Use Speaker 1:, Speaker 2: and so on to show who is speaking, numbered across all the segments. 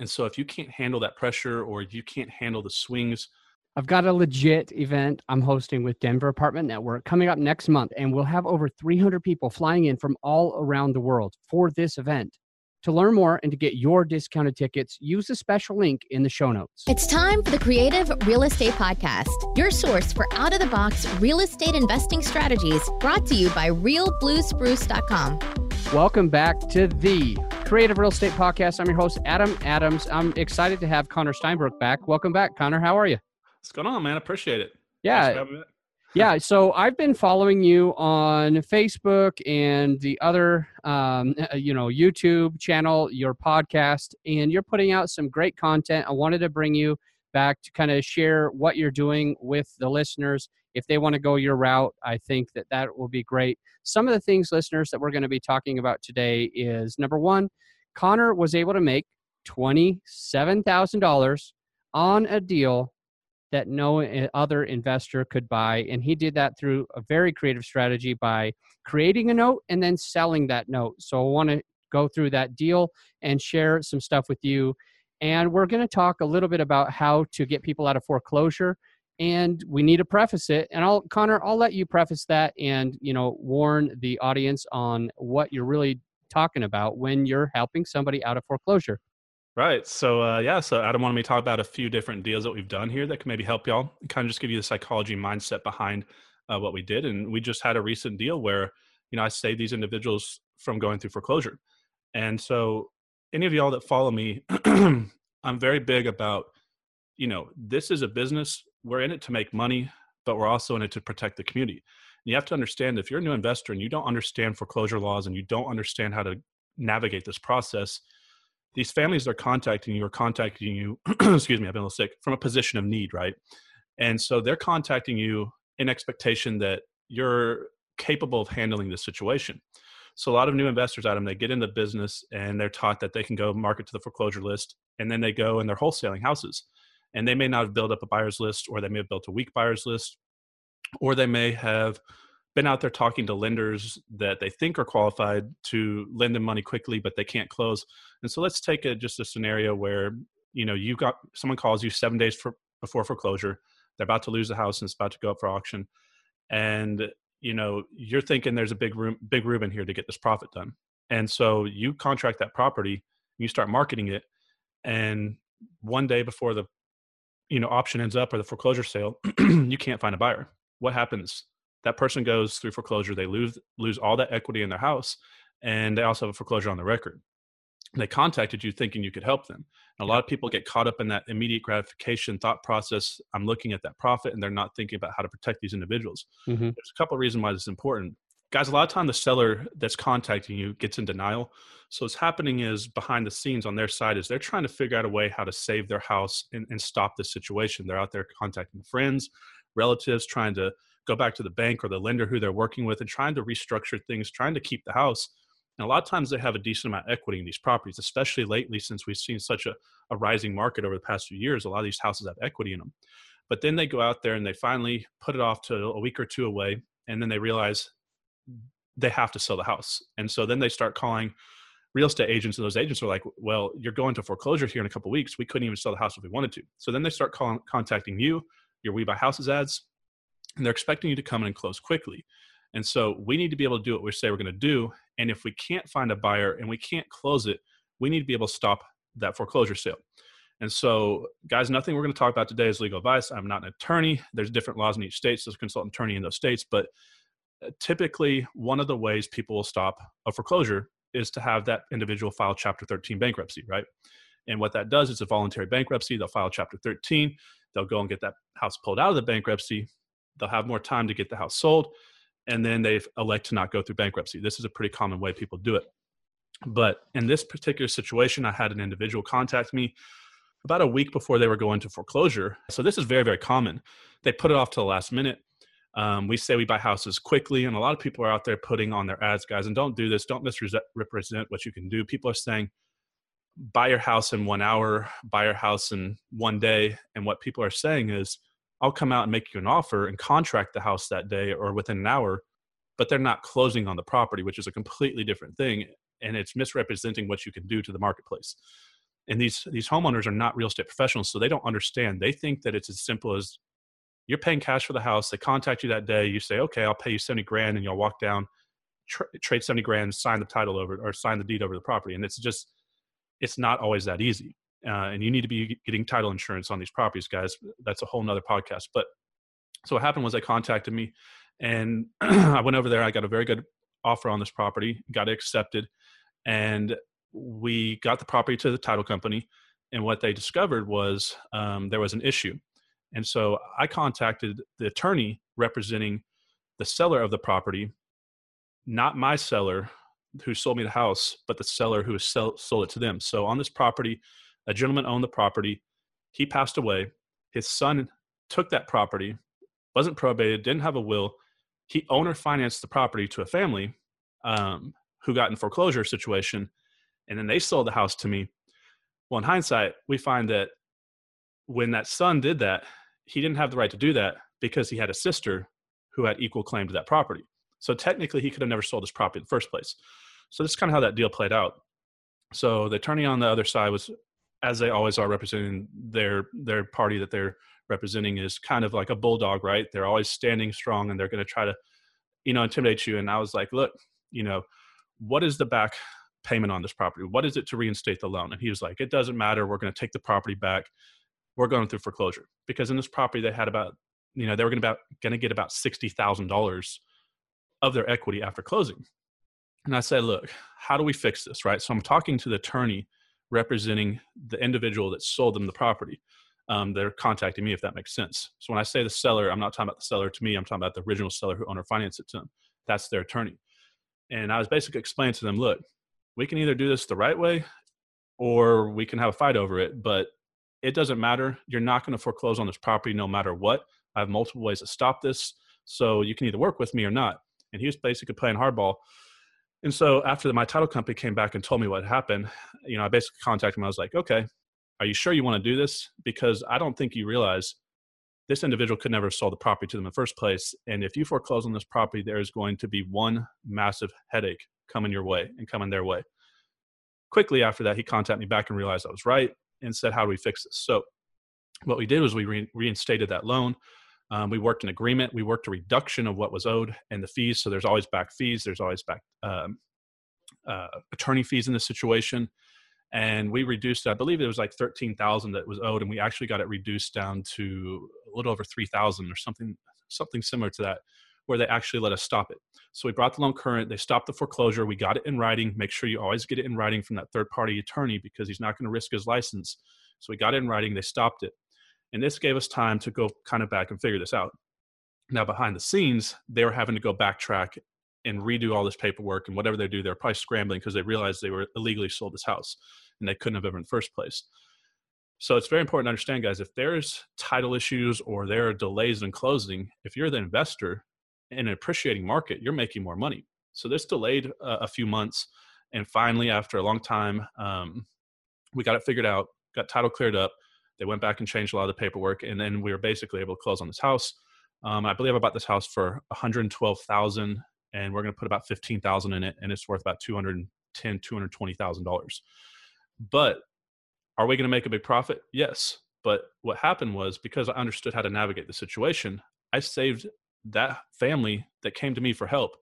Speaker 1: And so if you can't handle that pressure or you can't handle the swings,
Speaker 2: I've got a legit event I'm hosting with Denver Apartment Network coming up next month, and we'll have over 300 people flying in from all around the world for this event. To learn more and to get your discounted tickets, use the special link in the show notes.
Speaker 3: It's time for the Creative Real Estate Podcast, your source for out of the box real estate investing strategies brought to you by realbluespruce.com.
Speaker 2: Welcome back to the Creative Real Estate Podcast. I'm your host, Adam Adams. I'm excited to have Connor Steinbrook back. Welcome back, Connor. How are you?
Speaker 1: What's going on, man? Appreciate it.
Speaker 2: Yeah. yeah. So I've been following you on Facebook and the other, um, uh, you know, YouTube channel, your podcast, and you're putting out some great content. I wanted to bring you back to kind of share what you're doing with the listeners. If they want to go your route, I think that that will be great. Some of the things, listeners, that we're going to be talking about today is number one, Connor was able to make $27,000 on a deal that no eh, other investor could buy. And he did that through a very creative strategy by creating a note and then selling that note. So I want to go through that deal and share some stuff with you. And we're going to talk a little bit about how to get people out of foreclosure. And we need to preface it. And I'll, Connor, I'll let you preface that and, you know, warn the audience on what you're really talking about when you're helping somebody out of foreclosure.
Speaker 1: Right. So uh, yeah. So Adam wanted me to talk about a few different deals that we've done here that can maybe help y'all kind of just give you the psychology mindset behind uh, what we did. And we just had a recent deal where you know I saved these individuals from going through foreclosure. And so any of y'all that follow me, I'm very big about you know this is a business. We're in it to make money, but we're also in it to protect the community. And you have to understand if you're a new investor and you don't understand foreclosure laws and you don't understand how to navigate this process these families are contacting you or contacting you excuse me i've been a little sick from a position of need right? And so they're contacting you in expectation that you're capable of handling the situation. So a lot of new investors adam they get into business and they're taught that they can go market to the foreclosure list and then they go and they're wholesaling houses and they may not have built up a buyer's list or they may have built a weak buyer's list or they may have been out there talking to lenders that they think are qualified to lend them money quickly, but they can't close. And so let's take a, just a scenario where you know you got someone calls you seven days for, before foreclosure. They're about to lose the house and it's about to go up for auction, and you know you're thinking there's a big room, big room in here to get this profit done. And so you contract that property, you start marketing it, and one day before the you know option ends up or the foreclosure sale, you can't find a buyer. What happens? that person goes through foreclosure they lose lose all that equity in their house and they also have a foreclosure on the record they contacted you thinking you could help them and a lot of people get caught up in that immediate gratification thought process i'm looking at that profit and they're not thinking about how to protect these individuals mm-hmm. there's a couple of reasons why this is important guys a lot of time the seller that's contacting you gets in denial so what's happening is behind the scenes on their side is they're trying to figure out a way how to save their house and, and stop this situation they're out there contacting friends relatives trying to go back to the bank or the lender who they're working with and trying to restructure things, trying to keep the house. And a lot of times they have a decent amount of equity in these properties, especially lately since we've seen such a, a rising market over the past few years. A lot of these houses have equity in them. But then they go out there and they finally put it off to a week or two away, and then they realize they have to sell the house. And so then they start calling real estate agents, and those agents are like, "Well, you're going to foreclosure here in a couple weeks. We couldn't even sell the house if we wanted to." So then they start calling, contacting you, your We Buy Houses ads, and they're expecting you to come in and close quickly. And so we need to be able to do what we say we're going to do. And if we can't find a buyer and we can't close it, we need to be able to stop that foreclosure sale. And so, guys, nothing we're going to talk about today is legal advice. I'm not an attorney. There's different laws in each state. So, there's a consultant attorney in those states. But typically, one of the ways people will stop a foreclosure is to have that individual file Chapter 13 bankruptcy, right? And what that does is a voluntary bankruptcy. They'll file Chapter 13. They'll go and get that house pulled out of the bankruptcy they'll have more time to get the house sold and then they elect to not go through bankruptcy this is a pretty common way people do it but in this particular situation i had an individual contact me about a week before they were going to foreclosure so this is very very common they put it off to the last minute um, we say we buy houses quickly and a lot of people are out there putting on their ads guys and don't do this don't misrepresent what you can do people are saying buy your house in one hour buy your house in one day and what people are saying is I'll come out and make you an offer and contract the house that day or within an hour, but they're not closing on the property, which is a completely different thing. And it's misrepresenting what you can do to the marketplace. and these these homeowners are not real estate professionals so they don't understand they think that it's as simple as you're paying cash for the house they contact you that day you say okay i'll pay you 70 grand and you'll walk down tra- trade 70 grand sign the title over or sign the deed over the property and it's just it's not always that easy uh, and you need to be getting title insurance on these properties guys that's a whole nother podcast but so what happened was they contacted me and i went over there i got a very good offer on this property got it accepted and we got the property to the title company, and what they discovered was um, there was an issue. And so I contacted the attorney representing the seller of the property, not my seller who sold me the house, but the seller who sell, sold it to them. So on this property, a gentleman owned the property. He passed away. His son took that property, wasn't probated, didn't have a will. He owner financed the property to a family um, who got in foreclosure situation and then they sold the house to me. Well, in hindsight, we find that when that son did that, he didn't have the right to do that because he had a sister who had equal claim to that property. So technically, he could have never sold his property in the first place. So this is kind of how that deal played out. So the attorney on the other side was, as they always are, representing their their party that they're representing is kind of like a bulldog, right? They're always standing strong and they're going to try to, you know, intimidate you. And I was like, look, you know, what is the back payment on this property? What is it to reinstate the loan? And he was like, it doesn't matter. We're going to take the property back. We're going through foreclosure because in this property they had about, you know, they were going about going to get about sixty thousand dollars of their equity after closing. And I said, look, how do we fix this? Right. So I'm talking to the attorney representing the individual that sold them the property. Um, they're contacting me if that makes sense. So when I say the seller, I'm not talking about the seller to me. I'm talking about the original seller who owner financed it to them. That's their attorney. And I was basically explaining to them, look, we can either do this the right way or we can have a fight over it. But it doesn't matter. You're not going to foreclose on this property no matter what. I have multiple ways to stop this. So you can either work with me or not. And he was basically playing hardball. And so after my title company came back and told me what happened, you know, I basically contacted him. I was like, okay, are you sure you want to do this? Because I don't think you realize this individual could never have sold the property to them in the first place. And if you foreclose on this property, there is going to be one massive headache coming your way and coming their way. Quickly after that, he contacted me back and realized I was right and said, How do we fix this? So, what we did was we re- reinstated that loan. Um, we worked an agreement. We worked a reduction of what was owed and the fees. So there's always back fees. There's always back um, uh, attorney fees in this situation. And we reduced, I believe it was like 13,000 that was owed. And we actually got it reduced down to a little over 3,000 or something, something similar to that where they actually let us stop it. So we brought the loan current, they stopped the foreclosure, we got it in writing. Make sure you always get it in writing from that third party attorney because he's not going to risk his license. So we got it in writing, they stopped it. And this gave us time to go kind of back and figure this out. Now, behind the scenes, they were having to go backtrack and redo all this paperwork and whatever they do, they're probably scrambling because they realized they were illegally sold this house and they couldn't have ever in the first place. So it's very important to understand, guys, if there's title issues or there are delays in closing, if you're the investor, in an appreciating market, you're making more money. So this delayed uh, a few months, and finally, after a long time, um, we got it figured out, got title cleared up. They went back and changed a lot of the paperwork, and then we were basically able to close on this house. Um, I believe I bought this house for 112,000, and we're going to put about 15,000 in it, and it's worth about 210, 220,000 dollars. But are we going to make a big profit? Yes. But what happened was because I understood how to navigate the situation, I saved that family that came to me for help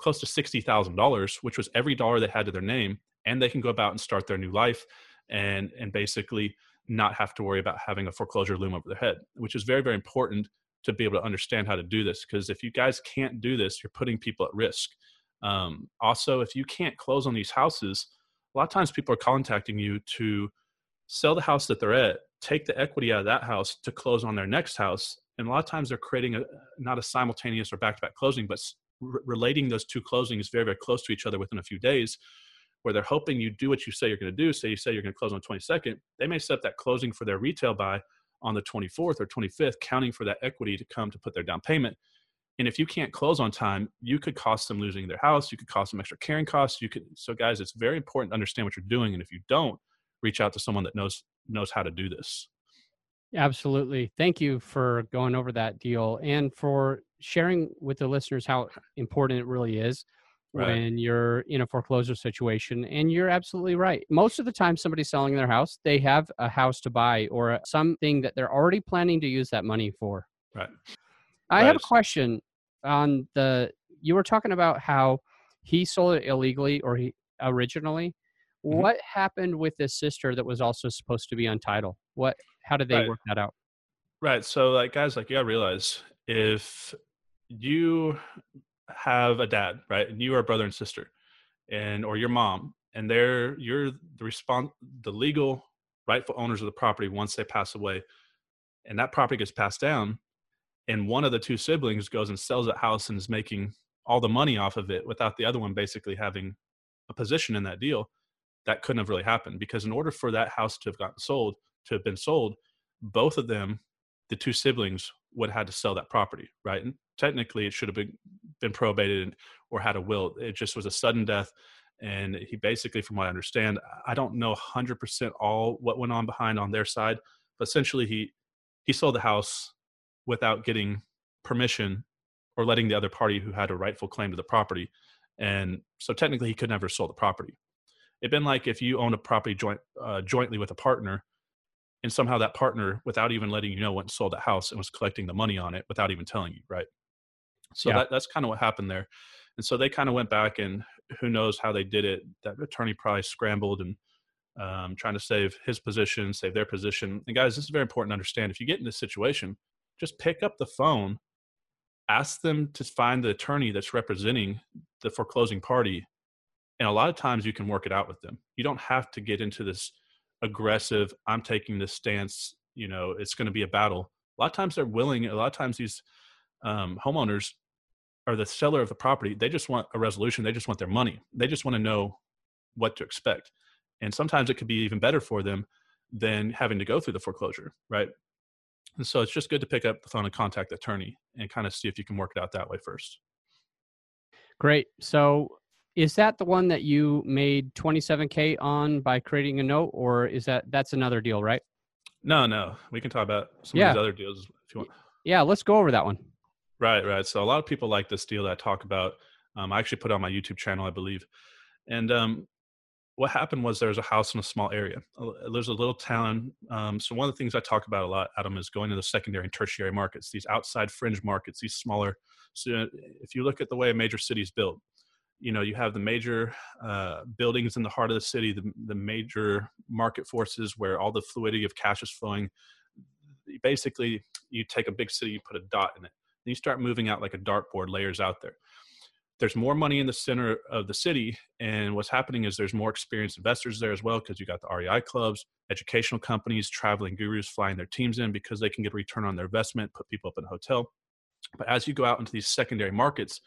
Speaker 1: close to $60,000, which was every dollar they had to their name. And they can go about and start their new life and, and basically not have to worry about having a foreclosure loom over their head, which is very, very important to be able to understand how to do this. Because if you guys can't do this, you're putting people at risk. Um, also, if you can't close on these houses, a lot of times people are contacting you to sell the house that they're at, take the equity out of that house to close on their next house, and a lot of times they're creating a uh, not a simultaneous or back-to-back closing but r- relating those two closings very very close to each other within a few days where they're hoping you do what you say you're going to do. Say you say you're going to close on the 22nd they may set up that closing for their retail buy on the 24th or 25th counting for that equity to come to put their down payment. And if you can't close on time you could cost them losing their house you could cost them extra carrying costs you could so guys it's very important to understand what you're doing and if you don't reach out to someone that knows knows how to do this
Speaker 2: Absolutely. Thank you for going over that deal and for sharing with the listeners how important it really is.
Speaker 1: Right.
Speaker 2: when you're in a foreclosure situation. And you're absolutely right. Most of the time, somebody's selling their house, they have a house to buy or something that they're already planning to use that money for.
Speaker 1: Right.
Speaker 2: I have a question on the. You were talking about how he sold it illegally or he originally.
Speaker 1: Mm-hmm.
Speaker 2: What happened with his sister that was also supposed to be on title? What? How did they
Speaker 1: Right.
Speaker 2: work that out?
Speaker 1: Right. So, like, guys, like, you gotta realize if you have a dad, right, and you are a brother and sister, and or your mom, and they're you're the respon the legal rightful owners of the property once they pass away, and that property gets passed down, and one of the two siblings goes and sells that house and is making all the money off of it without the other one basically having a position in that deal, that couldn't have really happened because in order for that house to have gotten sold, to have been sold, both of them the two siblings would have had to sell that property, right? And technically, it should have been been probated or had a will. It just was a sudden death, and he basically, from what I understand, I don't know 100% all what went on behind on their side, but essentially, he he sold the house without getting permission or letting the other party who had a rightful claim to the property, and so technically, he could never sold the property. It'd been like if you own a property joint uh, jointly with a partner and somehow that partner without even letting you know went and sold that house and was collecting the money on it without even telling you right? So
Speaker 2: Yeah.
Speaker 1: that, that's kind of what happened there. And so they kind of went back and who knows how they did it that attorney probably scrambled and um, trying to save his position save their position. And guys this is very important to understand. If you get in this situation just pick up the phone ask them to find the attorney that's representing the foreclosing party and a lot of times you can work it out with them. You don't have to get into this aggressive i'm taking this stance you know it's going to be a battle a lot of times they're willing a lot of times these um, homeowners or the seller of the property they just want a resolution they just want their money they just want to know what to expect and sometimes it could be even better for them than having to go through the foreclosure right and so it's just good to pick up the phone and contact the attorney and kind of see if you can work it out that way first
Speaker 2: Great. So is that the one that you made 27k on by creating a note or is that that's another deal, right?
Speaker 1: no no we can talk about some
Speaker 2: Yeah.
Speaker 1: of these other deals if you want
Speaker 2: Yeah, let's go over that one.
Speaker 1: Right, right. So a lot of people like this deal that I talk about. Um, I actually put it on my YouTube channel, I believe. And um, what happened was there was a house in a small area. Uh, There's a little town. Um, so one of the things I talk about a lot, Adam, is going to the secondary and tertiary markets, these outside fringe markets, these smaller. So if you look at the way a major city is built, you know you have the major uh, buildings in the heart of the city, the, the major market forces where all the fluidity of cash is flowing. Basically, you take a big city, you put a dot in it then you start moving out like a dartboard layers out there there's more money in the center of the city and what's happening is there's more experienced investors there as well because you got the rei clubs educational companies traveling gurus flying their teams in because they can get a return on their investment put people up in a hotel but as you go out into these secondary markets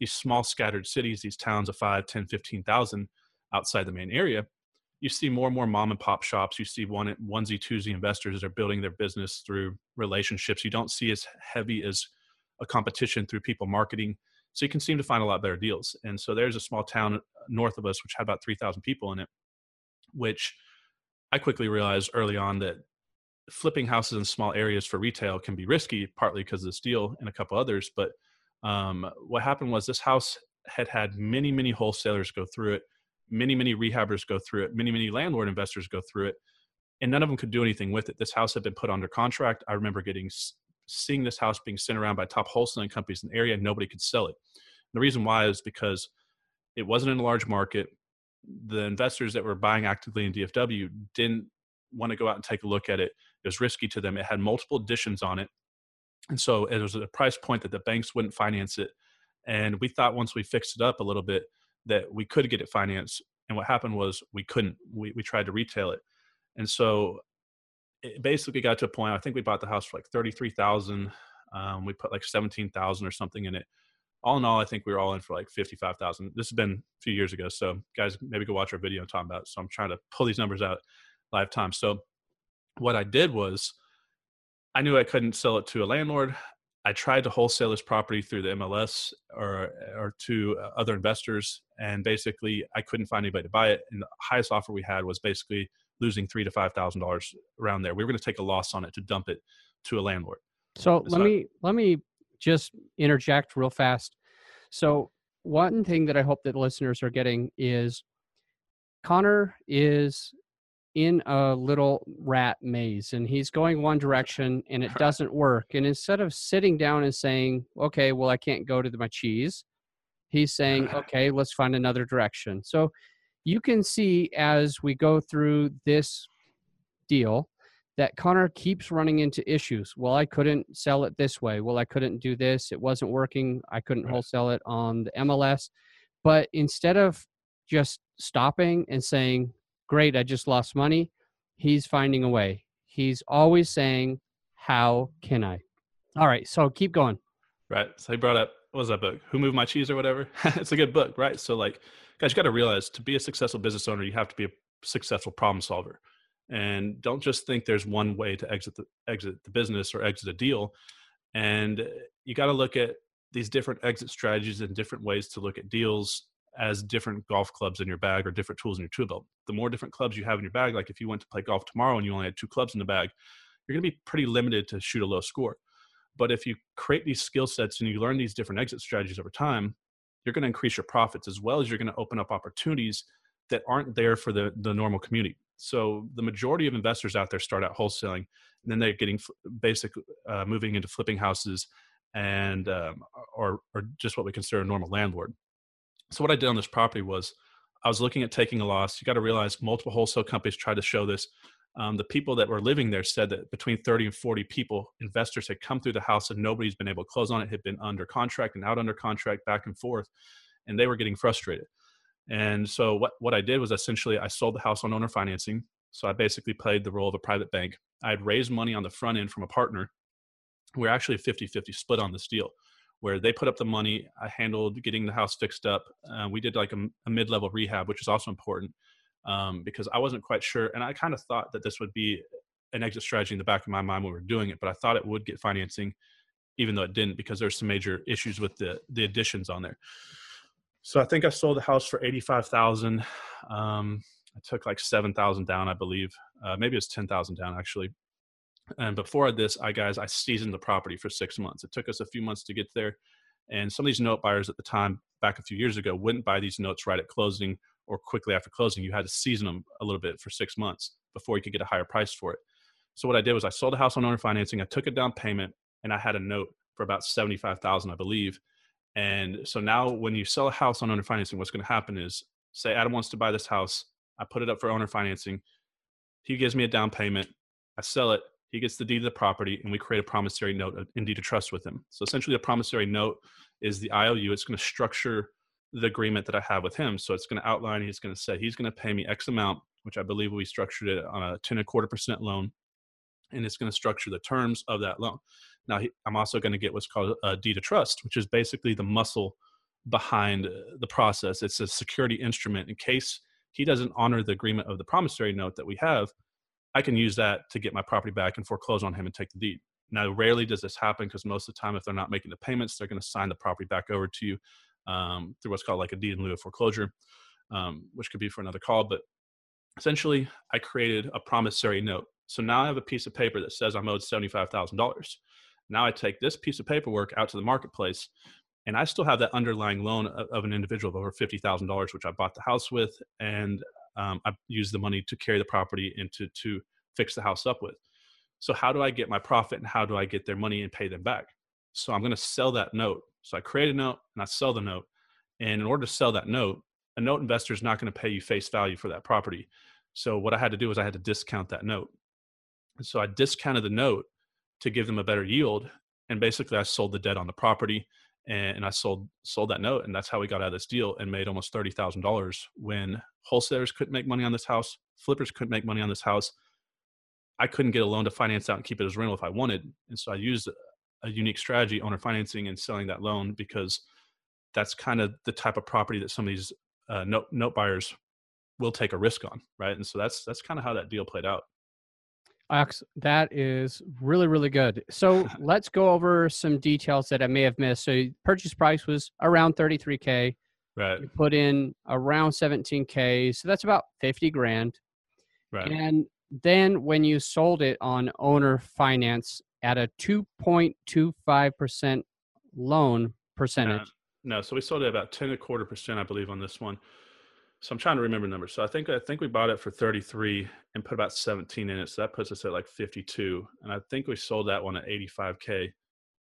Speaker 1: these small scattered cities these towns of 5 10 15000 outside the main area you see more and more mom and pop shops. You see one onesie twosie investors that are building their business through relationships. You don't see as heavy as a competition through people marketing. So you can seem to find a lot better deals. And so there's a small town north of us which had about 3,000 people in it, which I quickly realized early on that flipping houses in small areas for retail can be risky, partly because of this deal and a couple others. But um, what happened was this house had had many, many wholesalers go through it many many rehabbers go through it many many landlord investors go through it and none of them could do anything with it. This house had been put under contract. I remember getting seeing this house being sent around by top wholesaling companies in the area and nobody could sell it. The reason why is because it wasn't in a large market. The investors that were buying actively in dfw didn't want to go out and take a look at it. It was risky to them. It had multiple additions on it and so it was a price point that the banks wouldn't finance it and we thought once we fixed it up a little bit that we could get it financed. And what happened was we couldn't. We, we tried to retail it. And so it basically got to a point, I think we bought the house for like 33,000. Um, we put like 17,000 or something in it. All in all, I think we were all in for like 55,000. This has been a few years ago. So guys, maybe go watch our video and talking about it. So I'm trying to pull these numbers out live time. So what I did was I knew I couldn't sell it to a landlord. I tried to wholesale this property through the MLS or or to uh, other investors, and basically I couldn't find anybody to buy it. And the highest offer we had was basically losing three to five thousand dollars around there. We were going to take a loss on it to dump it to a landlord.
Speaker 2: So let
Speaker 1: not-
Speaker 2: me let me just interject real fast. So one thing that I hope that listeners are getting is Connor is in a little rat maze and he's going one direction and it doesn't work. And instead of sitting down and saying, okay, well, I can't go to the, my cheese, he's saying, okay, let's find another direction. So you can see as we go through this deal that Connor keeps running into issues. Well, I couldn't sell it this way. Well, I couldn't do this. It wasn't working. I couldn't wholesale it on the MLS. But instead of just stopping and saying, Great, I just lost money, he's finding a way. He's always saying, How can I? All right, so keep going.
Speaker 1: Right. So he brought up, what was that book? Who Moved My Cheese or whatever? it's a good book, right? So, like, guys, you got to realize to be a successful business owner, you have to be a successful problem solver and don't just think there's one way to exit the exit the business or exit a deal and you got to look at these different exit strategies and different ways to look at deals as different golf clubs in your bag or different tools in your tool belt. The more different clubs you have in your bag like if you went to play golf tomorrow and you only had two clubs in the bag you're going to be pretty limited to shoot a low score. But if you create these skill sets and you learn these different exit strategies over time you're going to increase your profits as well as you're going to open up opportunities that aren't there for the the normal community. So the majority of investors out there start out wholesaling, and then they're getting basic, uh, moving into flipping houses, and um, or or just what we consider a normal landlord. So what I did on this property was I was looking at taking a loss. You got to realize multiple wholesale companies tried to show this. Um, the people that were living there said that between 30 and 40 people, investors had come through the house and nobody's been able to close on it, had been under contract and out under contract back and forth, and they were getting frustrated. And so what, what I did was essentially I sold the house on owner financing. So I basically played the role of a private bank. I had raised money on the front end from a partner. We're actually 50 50 split on this deal where they put up the money. I handled getting the house fixed up. Uh, we did like a, a mid level rehab, which is also important um, because I wasn't quite sure. And I kind of thought that this would be an exit strategy in the back of my mind when we were doing it, but I thought it would get financing, even though it didn't because there's some major issues with the, the additions on there. So I think I sold the house for eighty-five thousand. Um, I took like seven thousand down, I believe. Uh, maybe it's ten thousand down actually. And before this, I guys, I seasoned the property for six months. It took us a few months to get there. And some of these note buyers at the time, back a few years ago, wouldn't buy these notes right at closing or quickly after closing. You had to season them a little bit for six months before you could get a higher price for it. So what I did was I sold the house on owner financing. I took a down payment and I had a note for about seventy-five thousand, I believe. And so now when you sell a house on owner financing, what's going to happen is say Adam wants to buy this house. I put it up for owner financing. He gives me a down payment. I sell it. He gets the deed of the property and we create a promissory note in deed of trust with him. So essentially a promissory note is the IOU. It's going to structure the agreement that I have with him. So it's going to outline, he's going to say he's going to pay me X amount, which I believe we structured it on a 10 and a quarter percent loan. And it's going to structure the terms of that loan. Now, I'm also going to get what's called a deed of trust, which is basically the muscle behind uh, the process. It's a security instrument in case he doesn't honor the agreement of the promissory note that we have. I can use that to get my property back and foreclose on him and take the deed. Now, rarely does this happen because most of the time, if they're not making the payments, they're going to sign the property back over to you um, through what's called like a deed in lieu of foreclosure, um, which could be for another call. But essentially, I created a promissory note. So now I have a piece of paper that says I'm owed $75,000. Now I take this piece of paperwork out to the marketplace and I still have that underlying loan of, of an individual of over $50,000, which I bought the house with. And um, I used the money to carry the property and to, to fix the house up with. So how do I get my profit and how do I get their money and pay them back? So I'm going to sell that note. So I create a note and I sell the note. And in order to sell that note, a note investor is not going to pay you face value for that property. So what I had to do was I had to discount that note. So I discounted the note to give them a better yield. And basically, I sold the debt on the property, and, and I sold sold that note, and that's how we got out of this deal and made almost thirty thousand dollars. When wholesalers couldn't make money on this house, flippers couldn't make money on this house. I couldn't get a loan to finance out and keep it as rental if I wanted, and so I used a unique strategy, owner financing, and selling that loan because that's kind of the type of property that some of these uh, note note buyers will take a risk on, right? And so that's that's kind of how that deal played out.
Speaker 2: That is really, really good. So let's go over some details that I may have missed. So purchase price was around 33K.
Speaker 1: Right.
Speaker 2: You put in around 17K. So that's about 50 grand.
Speaker 1: Right.
Speaker 2: And then when you sold it on owner finance at a 2.25% loan percentage,
Speaker 1: No, so we sold it about ten and a quarter percent, I believe, on this one. So I'm trying to remember numbers. So I think I think we bought it for 33 and put about 17 in it. So that puts us at like 52. And I think we sold that one at 85k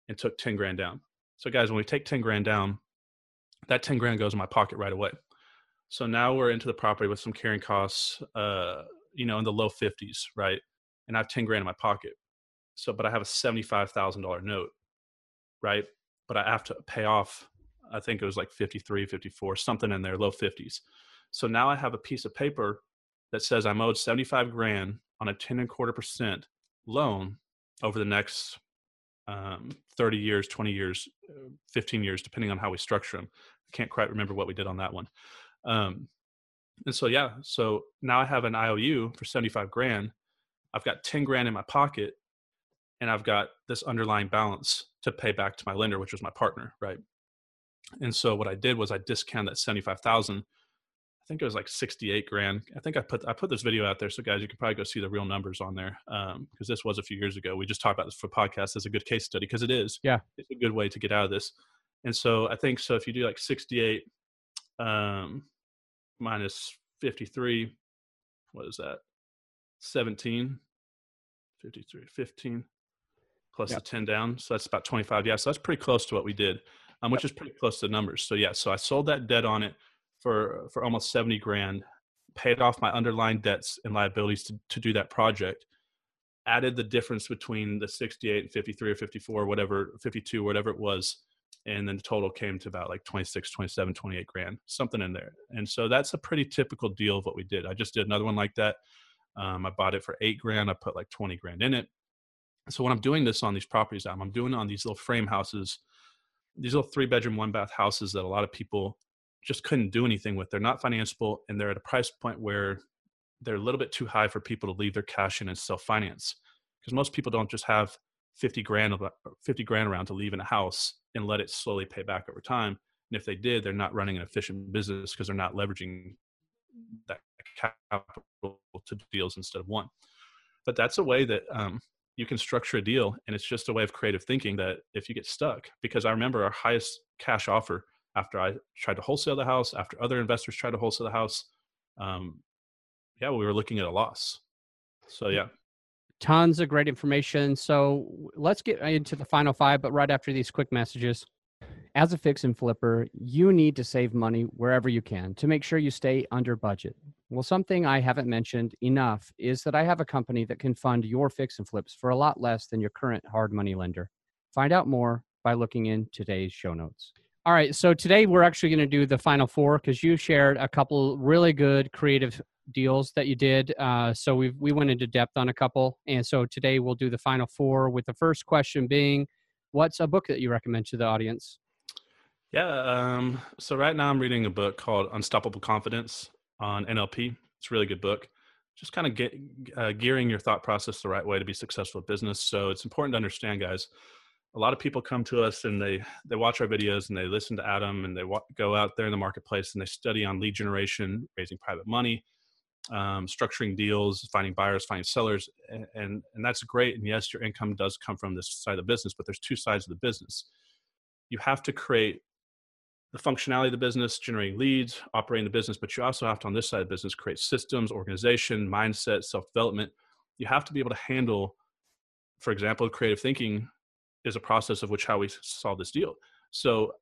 Speaker 1: and took 10 grand down. So guys, when we take 10 grand down, that 10 grand goes in my pocket right away. So now we're into the property with some carrying costs, uh, you know, in the low 50s, right? And I have 10 grand in my pocket. So, but I have a $75,000 note, right? But I have to pay off, I think it was like 53, 54, something in there, low 50s. So now I have a piece of paper that says I'm owed 75 grand on a 10 and quarter percent loan over the next um, 30 years, 20 years, uh, 15 years, depending on how we structure them. I can't quite remember what we did on that one. Um, and so, yeah, so now I have an IOU for 75 grand. I've got 10 grand in my pocket and I've got this underlying balance to pay back to my lender, which was my partner. Right. And so what I did was I discounted that 75,000. I think it was like 68 grand. I think I put, I put this video out there. So guys, you can probably go see the real numbers on there. Um, cause this was a few years ago. We just talked about this for podcast as a good case study. Cause it is,
Speaker 2: yeah,
Speaker 1: it's a good way to get out of this. And so I think, so if you do like 68, um, minus 53 what is that 17 53 15 plus the 10 down so that's about 25 yeah so that's pretty close to what we did um, which yep. is pretty close to the numbers so yeah so i sold that debt on it for for almost 70 grand paid off my underlying debts and liabilities to, to do that project added the difference between the 68 and 53 or 54 whatever 52 whatever it was and then the total came to about like 26 27 28 grand something in there. And so that's a pretty typical deal of what we did. I just did another one like that. Um, i bought it for eight grand. I put like 20 grand in it. So when i'm doing this on these properties i'm, I'm doing on these little frame houses these little three bedroom one bath houses that a lot of people just couldn't do anything with. They're not financeable and they're at a price point where they're a little bit too high for people to leave their cash in and self finance because most people don't just have 50 grand 50 grand around to leave in a house and let it slowly pay back over time and if they did they're not running an efficient business because they're not leveraging that capital to deals instead of one. But that's a way that um, you can structure a deal and it's just a way of creative thinking that if you get stuck because i remember our highest cash offer after i tried to wholesale the house after other investors tried to wholesale the house um, yeah we were looking at a loss so yeah
Speaker 2: tons of great information. So let's get into the final five, but right after these quick messages. As a fix and flipper, you need to save money wherever you can to make sure you stay under budget. Well, something I haven't mentioned enough is that I have a company that can fund your fix and flips for a lot less than your current hard money lender. Find out more by looking in today's show notes. All right, so today we're actually going to do the final four because you shared a couple really good creative deals that you did. Uh, so we we went into depth on a couple, and so today we'll do the final four. With the first question being, what's a book that you recommend to the audience?
Speaker 1: Yeah, um, so right now I'm reading a book called Unstoppable Confidence on NLP. It's a really good book. Just kind of get uh, gearing your thought process the right way to be successful at business. So it's important to understand, guys. A lot of people come to us and they they watch our videos and they listen to Adam and they wa- go out there in the marketplace and they study on lead generation, raising private money, um, structuring deals, finding buyers, finding sellers, and, and, and that's great. And yes, your income does come from this side of the business, but there's two sides of the business. You have to create the functionality of the business, generating leads, operating the business, but you also have to on this side of the business create systems, organization, mindset, self development. You have to be able to handle, for example, creative thinking is a process of which how we solve this deal. So,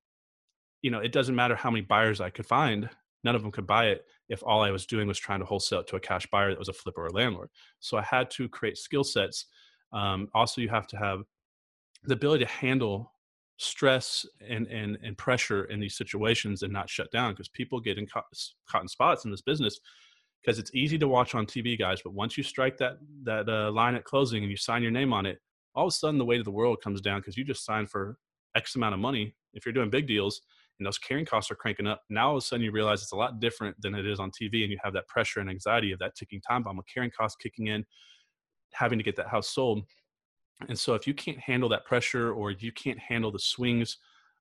Speaker 1: you know, it doesn't matter how many buyers I could find none of them could buy it if all I was doing was trying to wholesale it to a cash buyer that was a flipper or landlord. So I had to create skill sets. Um, also, you have to have the ability to handle stress and, and, and pressure in these situations and not shut down because people get in in spots in this business because it's easy to watch on TV, guys. But once you strike that that uh, line at closing and you sign your name on it, all of a sudden the weight of the world comes down because you just signed for X amount of money. If you're doing big deals, and those carrying costs are cranking up. Now all of a sudden you realize it's a lot different than it is on TV, and you have that pressure and anxiety of that ticking time bomb with carrying costs kicking in, having to get that house sold. And so if you can't handle that pressure or you can't handle the swings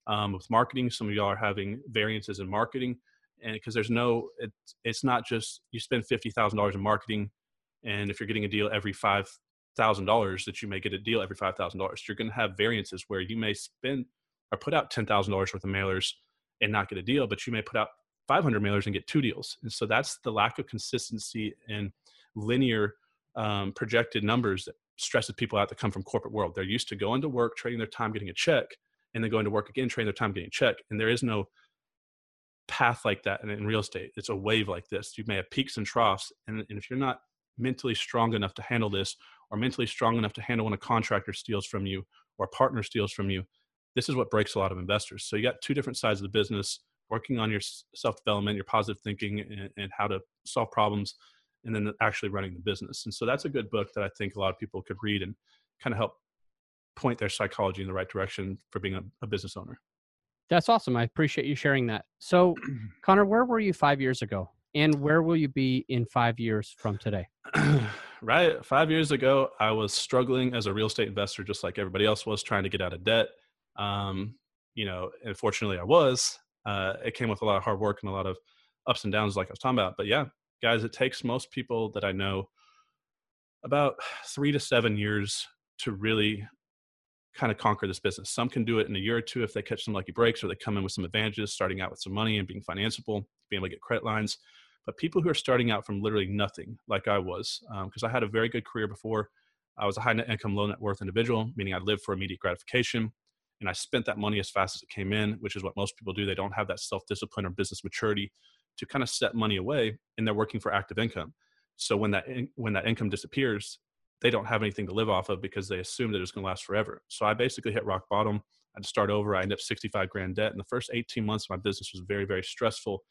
Speaker 1: um, with marketing, some of y'all are having variances in marketing, and because there's no, it, it's not just you spend fifty thousand dollars in marketing, and if you're getting a deal every five thousand dollars, that you may get a deal every five thousand dollars. You're going to have variances where you may spend or put out ten thousand dollars worth of mailers and not get a deal, but you may put out 500 mailers and get two deals. And so that's the lack of consistency and linear um, projected numbers that stresses people out that come from corporate world. They're used to going to work, trading their time, getting a check, and then going to work again, trading their time, getting a check. And there is no path like that in, in real estate. It's a wave like this. You may have peaks and troughs, and, and if you're not mentally strong enough to handle this, or mentally strong enough to handle when a contractor steals from you or a partner steals from you, this is what breaks a lot of investors. So you got two different sides of the business working on your self development, your positive thinking, and, and, how to solve problems, and then actually running the business. And so that's a good book that I think a lot of people could read and kind of help point their psychology in the right direction for being a, a business owner.
Speaker 2: That's awesome. I appreciate you sharing that. So, Connor, where were you five years ago? And where will you be in five years from today?
Speaker 1: right. Five years ago, I was struggling as a real estate investor, just like everybody else was, trying to get out of debt. Um, you know, unfortunately, I was. Uh, it came with a lot of hard work and a lot of ups and downs, like I was talking about. But yeah, guys, it takes most people that I know about three to seven years to really kind of conquer this business. Some can do it in a year or two if they catch some lucky breaks or they come in with some advantages, starting out with some money and being financeable, being able to get credit lines. But people who are starting out from literally nothing, like I was, because um, I had a very good career before. I was a high net income, low net worth individual, meaning I lived for immediate gratification. And I spent that money as fast as it came in, which is what most people do. They don't have that self discipline or business maturity to kind of set money away, and they're working for active income. So when that in, when that income disappears, they don't have anything to live off of because they assume that it's going to last forever. So I basically hit rock bottom. I had to start over. I ended up 65 grand debt. And the first 18 months of my business was very, very stressful.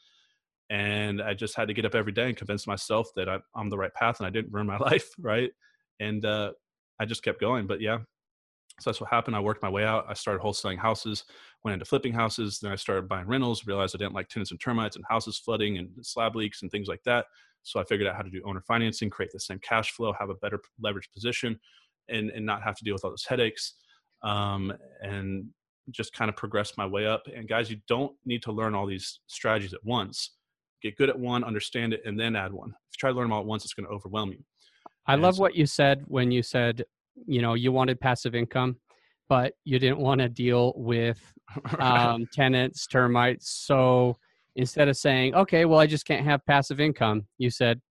Speaker 1: And I just had to get up every day and convince myself that I, am the right path and I didn't ruin my life. Right. And uh, I just kept going. But yeah, so that's what happened. I worked my way out. I started wholesaling houses, went into flipping houses. Then I started buying rentals, realized I didn't like tenants and termites and houses flooding and slab leaks and things like that. So I figured out how to do owner financing, create the same cash flow, have a better leverage position, and, and not have to deal with all those headaches. Um, and just kind of progress my way up. And guys, you don't need to learn all these strategies at once. Get good at one, understand it, and then add one. If you try to learn them all at once, it's going to overwhelm you.
Speaker 2: I and love so, what you said when you said, you know, you wanted passive income, but you didn't want to deal with um, tenants, termites. So instead of saying, okay, well, I just can't have passive income, you said,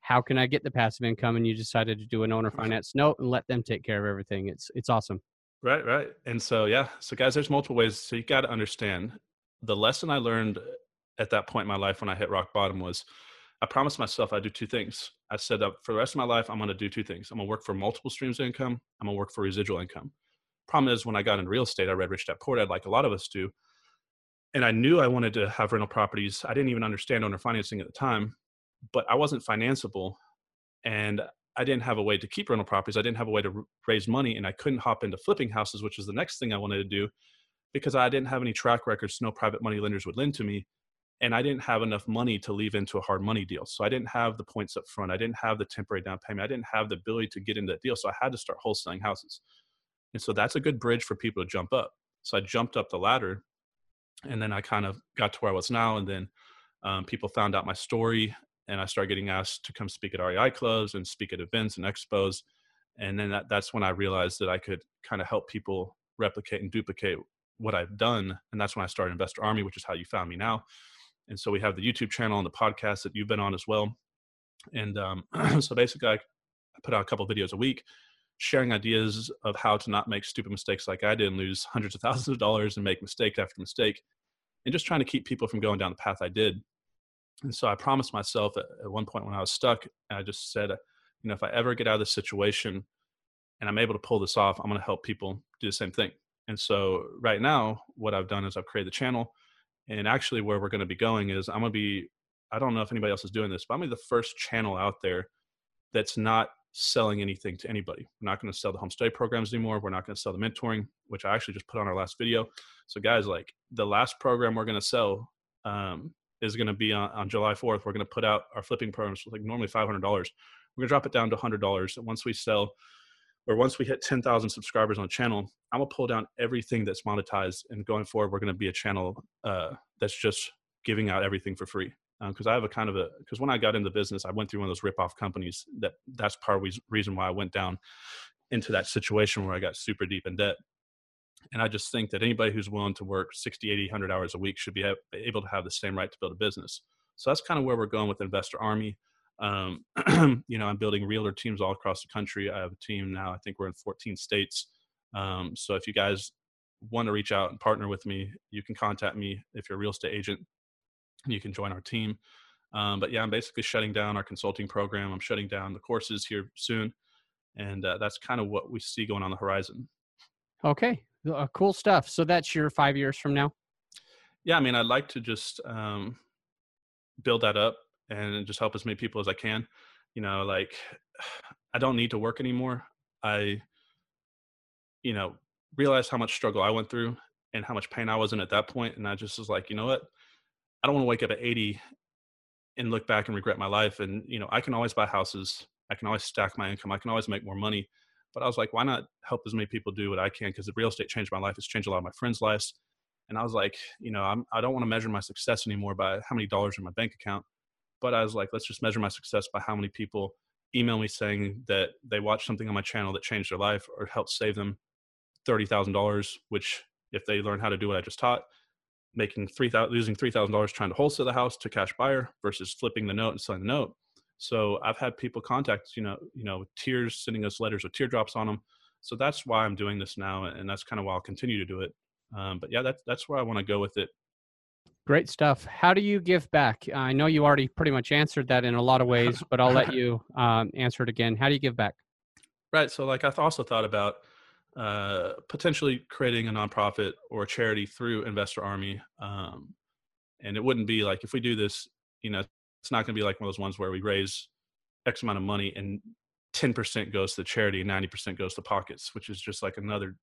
Speaker 2: how can I get the passive income? And you decided to do an owner finance note and let them take care of everything. It's it's awesome.
Speaker 1: Right, right. And so yeah, so guys, there's multiple ways. So you got to understand the lesson I learned at that point in my life when I hit rock bottom was I promised myself I'd do two things. I said that for the rest of my life, I'm going to do two things. I'm going to work for multiple streams of income. I'm going to work for residual income. Problem is, when I got into real estate, I read Rich Dad Poor Dad, like a lot of us do and I knew I wanted to have rental properties. I didn't even understand owner financing at the time, but I wasn't financeable and I didn't have a way to keep rental properties. I didn't have a way to raise money and I couldn't hop into flipping houses, which was the next thing I wanted to do because I didn't have any track records. No private money lenders would lend to me. And I didn't have enough money to leave into a hard money deal. So I didn't have the points up front. I didn't have the temporary down payment. I didn't have the ability to get into that deal. So I had to start wholesaling houses. And so that's a good bridge for people to jump up. So I jumped up the ladder and then I kind of got to where I was now. And then um, people found out my story, and I started getting asked to come speak at REI clubs and speak at events and expos. And then that, that's when I realized that I could kind of help people replicate and duplicate what I've done. And that's when I started Investor Army, which is how you found me now. And so we have the YouTube channel and the podcast that you've been on as well. And um, so basically, I, put out a couple videos a week sharing ideas of how to not make stupid mistakes like I did and lose hundreds of thousands of dollars and make mistake after mistake, and just trying to keep people from going down the path I did. And so I promised myself at, at one point when I was stuck, I just said, you know, if I ever get out of this situation and I'm able to pull this off, I'm going to help people do the same thing. And so right now, what I've done is I've created the channel. And actually, where we're going to be going is I'm going to be, I don't know if anybody else is doing this, but I'm going to be the first channel out there that's not selling anything to anybody. We're not going to sell the home study programs anymore. We're not going to sell the mentoring, which I actually just put on our last video. So, guys, like the last program we're going to sell um, is going to be on, on, July 4th. We're going to put out our flipping programs, like normally $500. We're going to drop it down to $100. And once we sell, or once we hit 10,000 subscribers on the channel, I'm to pull down everything that's monetized. And going forward, we're to be a channel uh, that's just giving out everything for free because um, I have a kind of a because when I got into business, I went through one of those rip-off companies. That that's part of the reason why I went down into that situation where I got super deep in debt. And I just think that anybody who's willing to work 60, 80, 100 hours a week should be able to have the same right to build a business. So that's kind of where we're going with Investor Army. Um, you know, I'm building realtor teams all across the country. I have a team now. I think we're in 14 states. Um, so if you guys want to reach out and partner with me, you can contact me if you're a real estate agent. And you can join our team. Um, but yeah, I'm basically shutting down our consulting program. I'm shutting down the courses here soon, and uh, that's kind of what we see going on the horizon.
Speaker 2: Okay, uh, cool stuff. So that's your five years from now.
Speaker 1: Yeah, I mean, I'd like to just um, build that up and just help as many people as I can. You know, like I don't need to work anymore. I, you know, realized how much struggle I went through and how much pain I was in at that point, and I just was like, you know what, I don't want to wake up at 80 and look back and regret my life. And you know, I can always buy houses. I can always stack my income. I can always make more money. But I was like, why not help as many people do what I can? Because the real estate changed my life. It's changed a lot of my friends' lives. And I was like, you know, I'm, I don't want to measure my success anymore by how many dollars in my bank account. But I was like, let's just measure my success by how many people email me saying that they watched something on my channel that changed their life or helped save them $30,000, which if they learn how to do what I just taught, making three thousand losing three thousand dollars trying to wholesale the house to cash buyer versus flipping the note and selling the note. So I've had people contact, you know, you know, tears, sending us letters with teardrops on them. So that's why I'm doing this now, and that's kind of why I'll continue to do it. Um, but yeah, that's that's where I want to go with it.
Speaker 2: Great stuff. How do you give back? I know you already pretty much answered that in a lot of ways, but I'll let you um, answer it again. How do you give back?
Speaker 1: Right. So, like, I've also thought about uh, potentially creating a nonprofit or a charity through Investor Army. Um, and it wouldn't be like if we do this, you know, it's not going to be like one of those ones where we raise X amount of money and 10% goes to the charity and 90% goes to pockets, which is just like another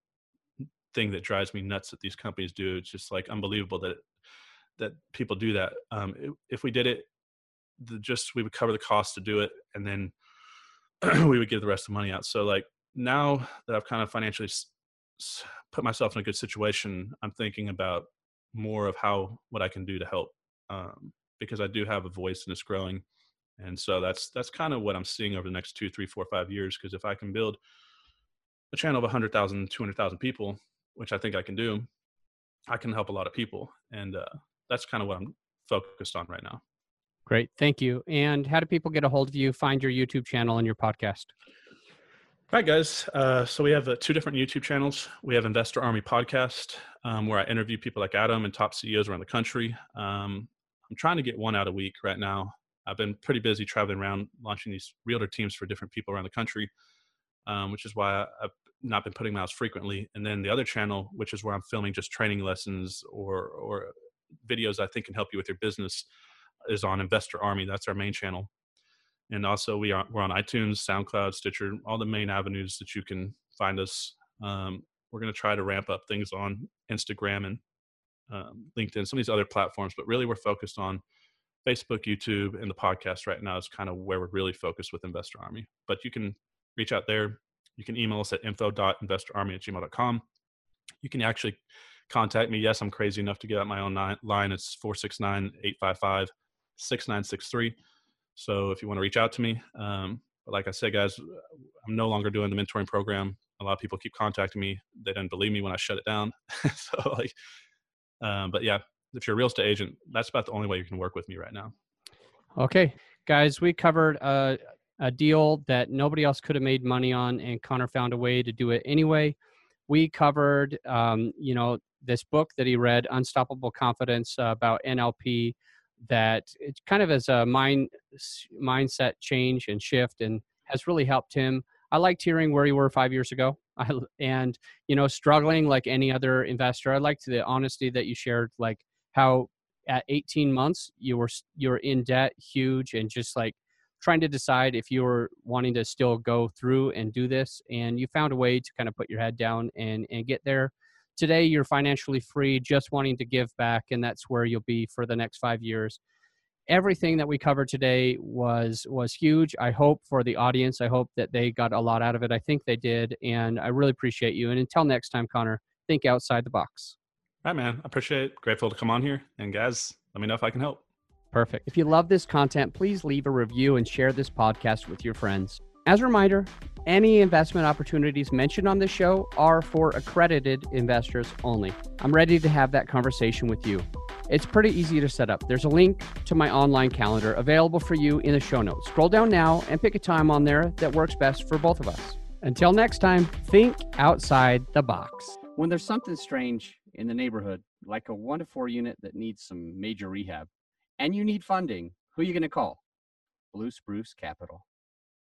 Speaker 1: thing that drives me nuts that these companies do. It's just like unbelievable that that people do that. Um, if we did it, the, just we would cover the cost to do it, and then we would give the rest of the money out. So like now that I've kind of financially put myself in a good situation, I'm thinking about more of how what I can do to help um, because I do have a voice and it's growing, and so that's that's kind of what I'm seeing over the next two, three, four, five years. Because if I can build a channel of 100,000, 200,000 people, which I think I can do, I can help a lot of people, and uh, that's kind of what I'm focused on right now.
Speaker 2: Great, thank you. And how do people get a hold of you? Find your YouTube channel and your podcast.
Speaker 1: All right, guys. Uh, so we have uh, two different YouTube channels. We have Investor Army Podcast, um, where I interview people like Adam and top CEOs around the country. Um, I'm trying to get one out a week right now. I've been pretty busy traveling around launching these realtor teams for different people around the country, um, which is why I've not been putting them out frequently. And then the other channel, which is where I'm filming just training lessons or or videos I think can help you with your business, is on Investor Army. That's our main channel and also we are we're on iTunes, SoundCloud, Stitcher, all the main avenues that you can find us. Um, we're going to try to ramp up things on Instagram and um, LinkedIn, some of these other platforms, but really we're focused on Facebook, YouTube, and the podcast right now is kind of where we're really focused with Investor Army. But you can reach out there. You can email us at info.investorarmy at gmail.com. You can actually contact me. Yes, I'm crazy enough to get out my own line. It's 469 855 6963. So if you want to reach out to me, um, but like I said, guys, I'm no longer doing the mentoring program. A lot of people keep contacting me. They didn't believe me when I shut it down. so like, um, but yeah, if you're a real estate agent, that's about the only way you can work with me right now.
Speaker 2: Okay, guys, we covered a, a deal that nobody else could have made money on, and Connor found a way to do it anyway. We covered, um, you know, this book that he read, Unstoppable Confidence, uh, about NLP that it kind of as a mind mindset change and shift and has really helped him. I liked hearing where you were five years ago. I, and you know, struggling like any other investor. I liked the honesty that you shared, like how at 18 months you were you were in debt, huge, and just like trying to decide if you were wanting to still go through and do this, and you found a way to kind of put your head down and and get there today you're financially free just wanting to give back and that's where you'll be for the next five years. Everything that we covered today was was huge. I hope for the audience i hope that they got a lot out of it. I think they did and i really appreciate you. And until next time connor think outside the box.
Speaker 1: All right man. I appreciate it. Grateful to come on here. And guys let me know if i can help.
Speaker 2: Perfect. If you love this content please leave a review and share this podcast with your friends
Speaker 4: As a reminder, any investment opportunities mentioned on this show are for accredited investors only. I'm ready to have that conversation with you. It's pretty easy to set up. There's a link to my online calendar available for you in the show notes. Scroll down now and pick a time on there that works best for both of us. Until next time, think outside the box. When there's something strange in the neighborhood, like a one to four unit that needs some major rehab, and you need funding, who are you going to call? Blue Spruce Capital.